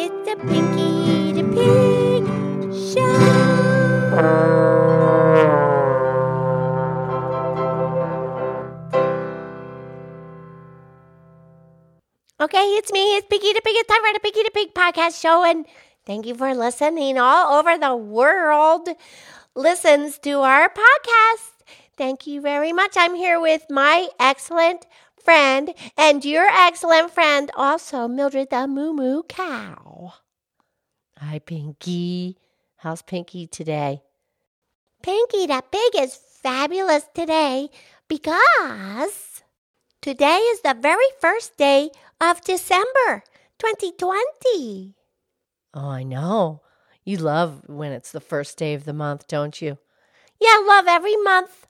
It's a Pinky the Pig show. Okay, it's me. It's Pinky the Pig. It's time for the Pinky the Pig podcast show, and thank you for listening. All over the world listens to our podcast. Thank you very much. I'm here with my excellent friend and your excellent friend, also Mildred the Moo Moo Cow. Hi, Pinky. How's Pinky today? Pinky the Pig is fabulous today because today is the very first day of December 2020. Oh, I know. You love when it's the first day of the month, don't you? Yeah, I love every month.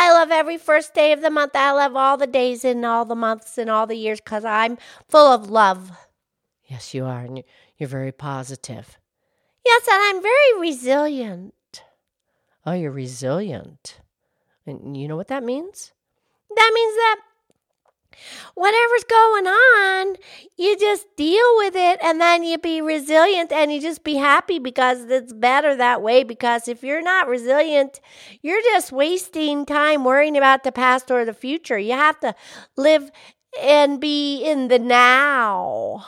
I love every first day of the month. I love all the days in all the months and all the years because I'm full of love. Yes, you are. And you're very positive. Yes, and I'm very resilient. Oh, you're resilient. And you know what that means? That means that whatever's going on, you just deal with it and then you be resilient and you just be happy because it's better that way. Because if you're not resilient, you're just wasting time worrying about the past or the future. You have to live and be in the now.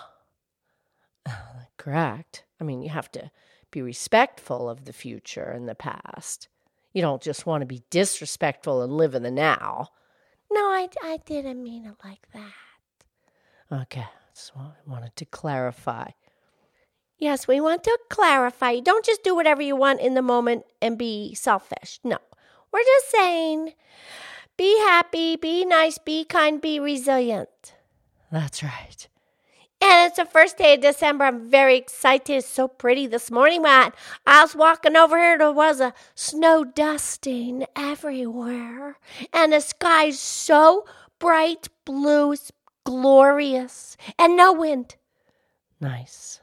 Correct. I mean, you have to be respectful of the future and the past. You don't just want to be disrespectful and live in the now. No, I, I didn't mean it like that. Okay, that's what I wanted to clarify. Yes, we want to clarify. You don't just do whatever you want in the moment and be selfish. No, we're just saying be happy, be nice, be kind, be resilient. That's right. And it's the first day of December. I'm very excited. It's so pretty this morning, Matt. I was walking over here. There was a snow dusting everywhere. And the sky's so bright blue. It's glorious. And no wind. Nice.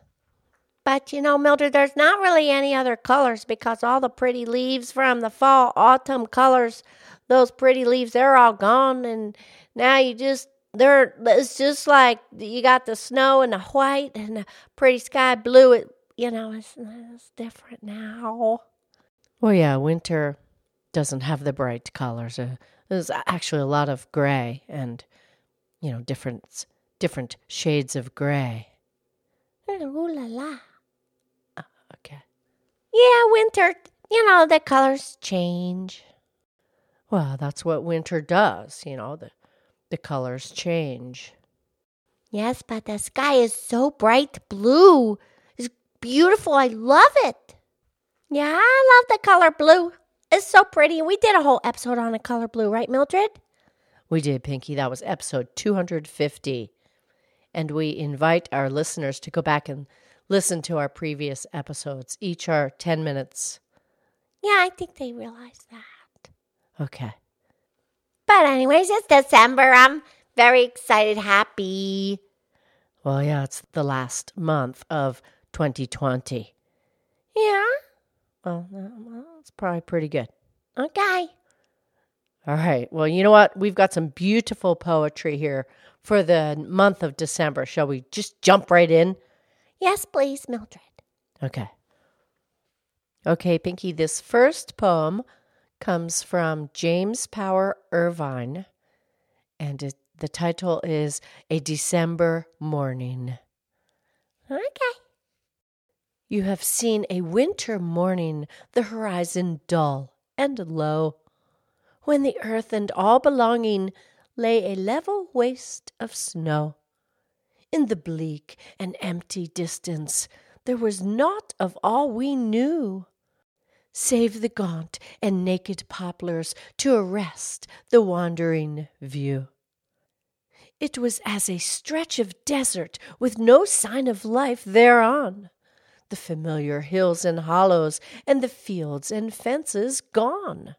But you know, Mildred, there's not really any other colors because all the pretty leaves from the fall, autumn colors, those pretty leaves, they're all gone. And now you just there it's just like you got the snow and the white and the pretty sky blue it you know it's, it's different now. Well yeah winter doesn't have the bright colors uh, there's actually a lot of gray and you know different different shades of gray. Ooh la la. Uh, okay. Yeah winter you know the colors change. Well that's what winter does you know the the colors change. Yes, but the sky is so bright blue. It's beautiful. I love it. Yeah, I love the color blue. It's so pretty. We did a whole episode on the color blue, right, Mildred? We did, Pinky. That was episode 250. And we invite our listeners to go back and listen to our previous episodes. Each are 10 minutes. Yeah, I think they realize that. Okay. But, anyways, it's December. I'm very excited, happy. Well, yeah, it's the last month of 2020. Yeah? Well, uh, well, it's probably pretty good. Okay. All right. Well, you know what? We've got some beautiful poetry here for the month of December. Shall we just jump right in? Yes, please, Mildred. Okay. Okay, Pinky, this first poem comes from James Power Irvine, and it, the title is A December Morning. Okay. You have seen a winter morning, the horizon dull and low, when the earth and all belonging lay a level waste of snow. In the bleak and empty distance, there was naught of all we knew save the gaunt and naked poplars to arrest the wandering view. It was as a stretch of desert with no sign of life thereon, the familiar hills and hollows, and the fields and fences gone.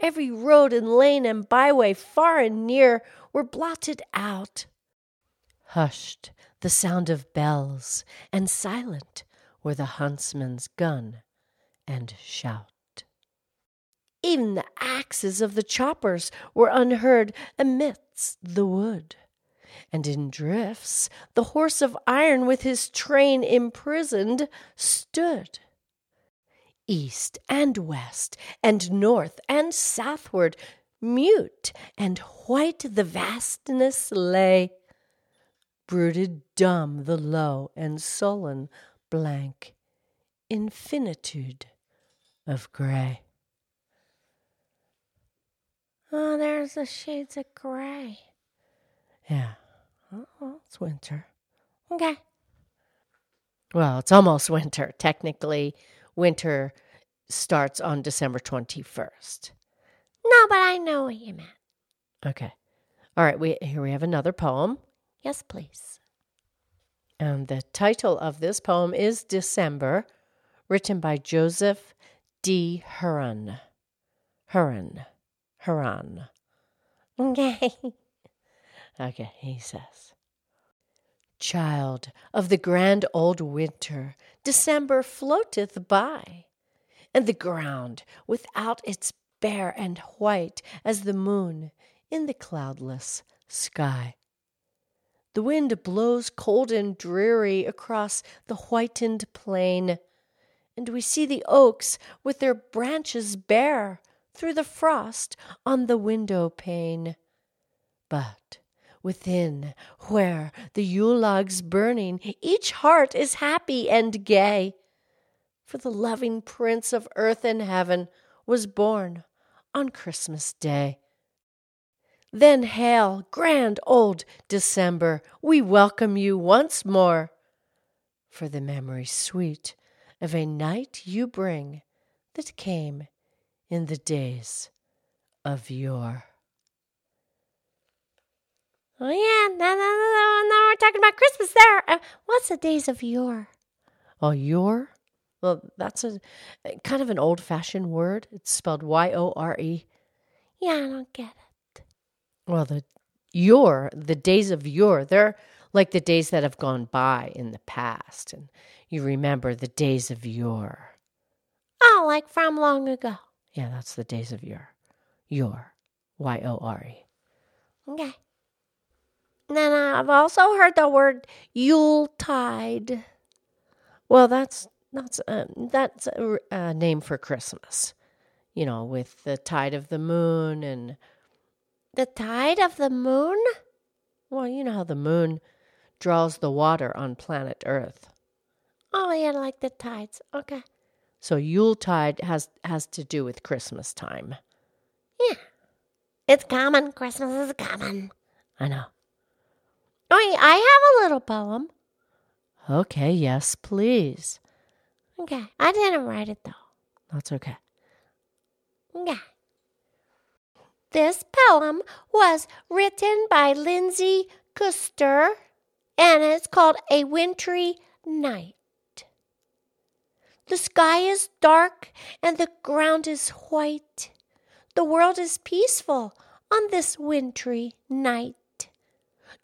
Every road and lane and byway, far and near, were blotted out. Hushed the sound of bells, and silent were the huntsman's gun and shout. Even the axes of the choppers were unheard amidst the wood, And in drifts, the horse of iron with his train imprisoned stood. East and west, and north and southward, mute and white the vastness lay. Brooded dumb the low and sullen blank infinitude of gray. Oh, there's the shades of gray. Yeah. Oh, it's winter. Okay. Well, it's almost winter. Technically, winter starts on December 21st. No, but I know what you meant. Okay. All right, we here we have another poem. Yes, please. And the title of this poem is December, written by Joseph D. Huron. Huron. Huron. Okay. okay, he says. Child of the grand old winter, December floateth by, and the ground without its bare and white as the moon in the cloudless sky. The wind blows cold and dreary across the whitened plain, and we see the oaks with their branches bare through the frost on the window pane. But within, where the Yule log's burning, each heart is happy and gay. For the loving Prince of earth and heaven was born on Christmas Day. Then hail, grand old December, we welcome you once more. For the memory sweet of a night you bring that came in the days of yore. Oh, yeah, now, now, now, now we're talking about Christmas there. Uh, what's the days of yore? Oh, yore? Well, that's a kind of an old fashioned word. It's spelled Y O R E. Yeah, I don't get it. Well, the yore, the days of yore, they're like the days that have gone by in the past. And you remember the days of yore. Oh, like from long ago. Yeah, that's the days of yore. Yore. Y O R E. Okay. And then I've also heard the word Yuletide. Well, that's that's uh, that's a, a name for Christmas. You know, with the tide of the moon and the tide of the moon. Well, you know how the moon draws the water on planet Earth. Oh, yeah, like the tides. Okay. So Yuletide has has to do with Christmas time. Yeah. It's coming. Christmas is coming. I know. Oh, I have a little poem. Okay, yes, please. Okay. I didn't write it though. That's okay. Okay. This poem was written by Lindsay Custer and it's called A Wintry Night. The sky is dark and the ground is white. The world is peaceful on this wintry night.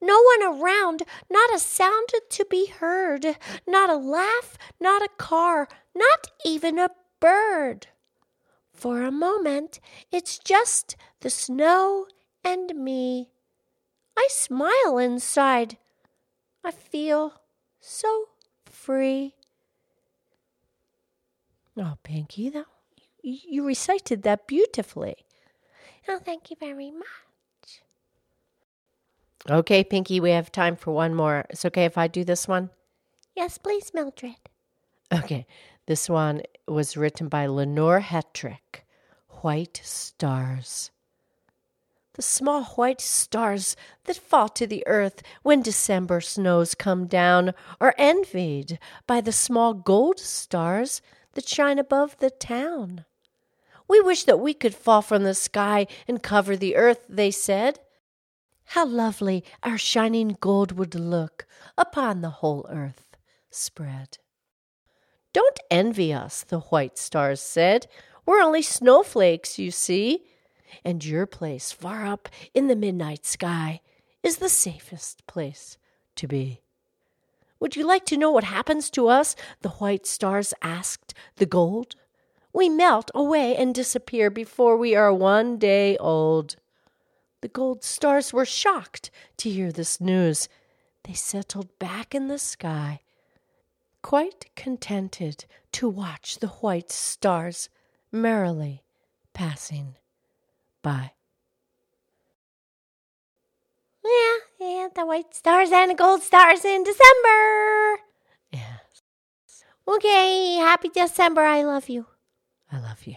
No one around, not a sound to be heard, not a laugh, not a car, not even a bird. For a moment, it's just the snow and me. I smile inside. I feel so free. Oh, Pinky, that, you recited that beautifully. Oh, thank you very much. Okay, Pinky, we have time for one more. It's okay if I do this one? Yes, please, Mildred. Okay, this one was written by Lenore Hetrick White Stars. The small white stars that fall to the earth when December snows come down are envied by the small gold stars that shine above the town. We wish that we could fall from the sky and cover the earth, they said. How lovely our shining gold would look upon the whole earth spread. Don't envy us, the white stars said. We're only snowflakes, you see, and your place far up in the midnight sky is the safest place to be. Would you like to know what happens to us? The white stars asked the gold. We melt away and disappear before we are one day old. The gold stars were shocked to hear this news. They settled back in the sky, quite contented to watch the white stars merrily passing by. Yeah, yeah, the white stars and the gold stars in December. Yes, Okay, happy December. I love you. I love you.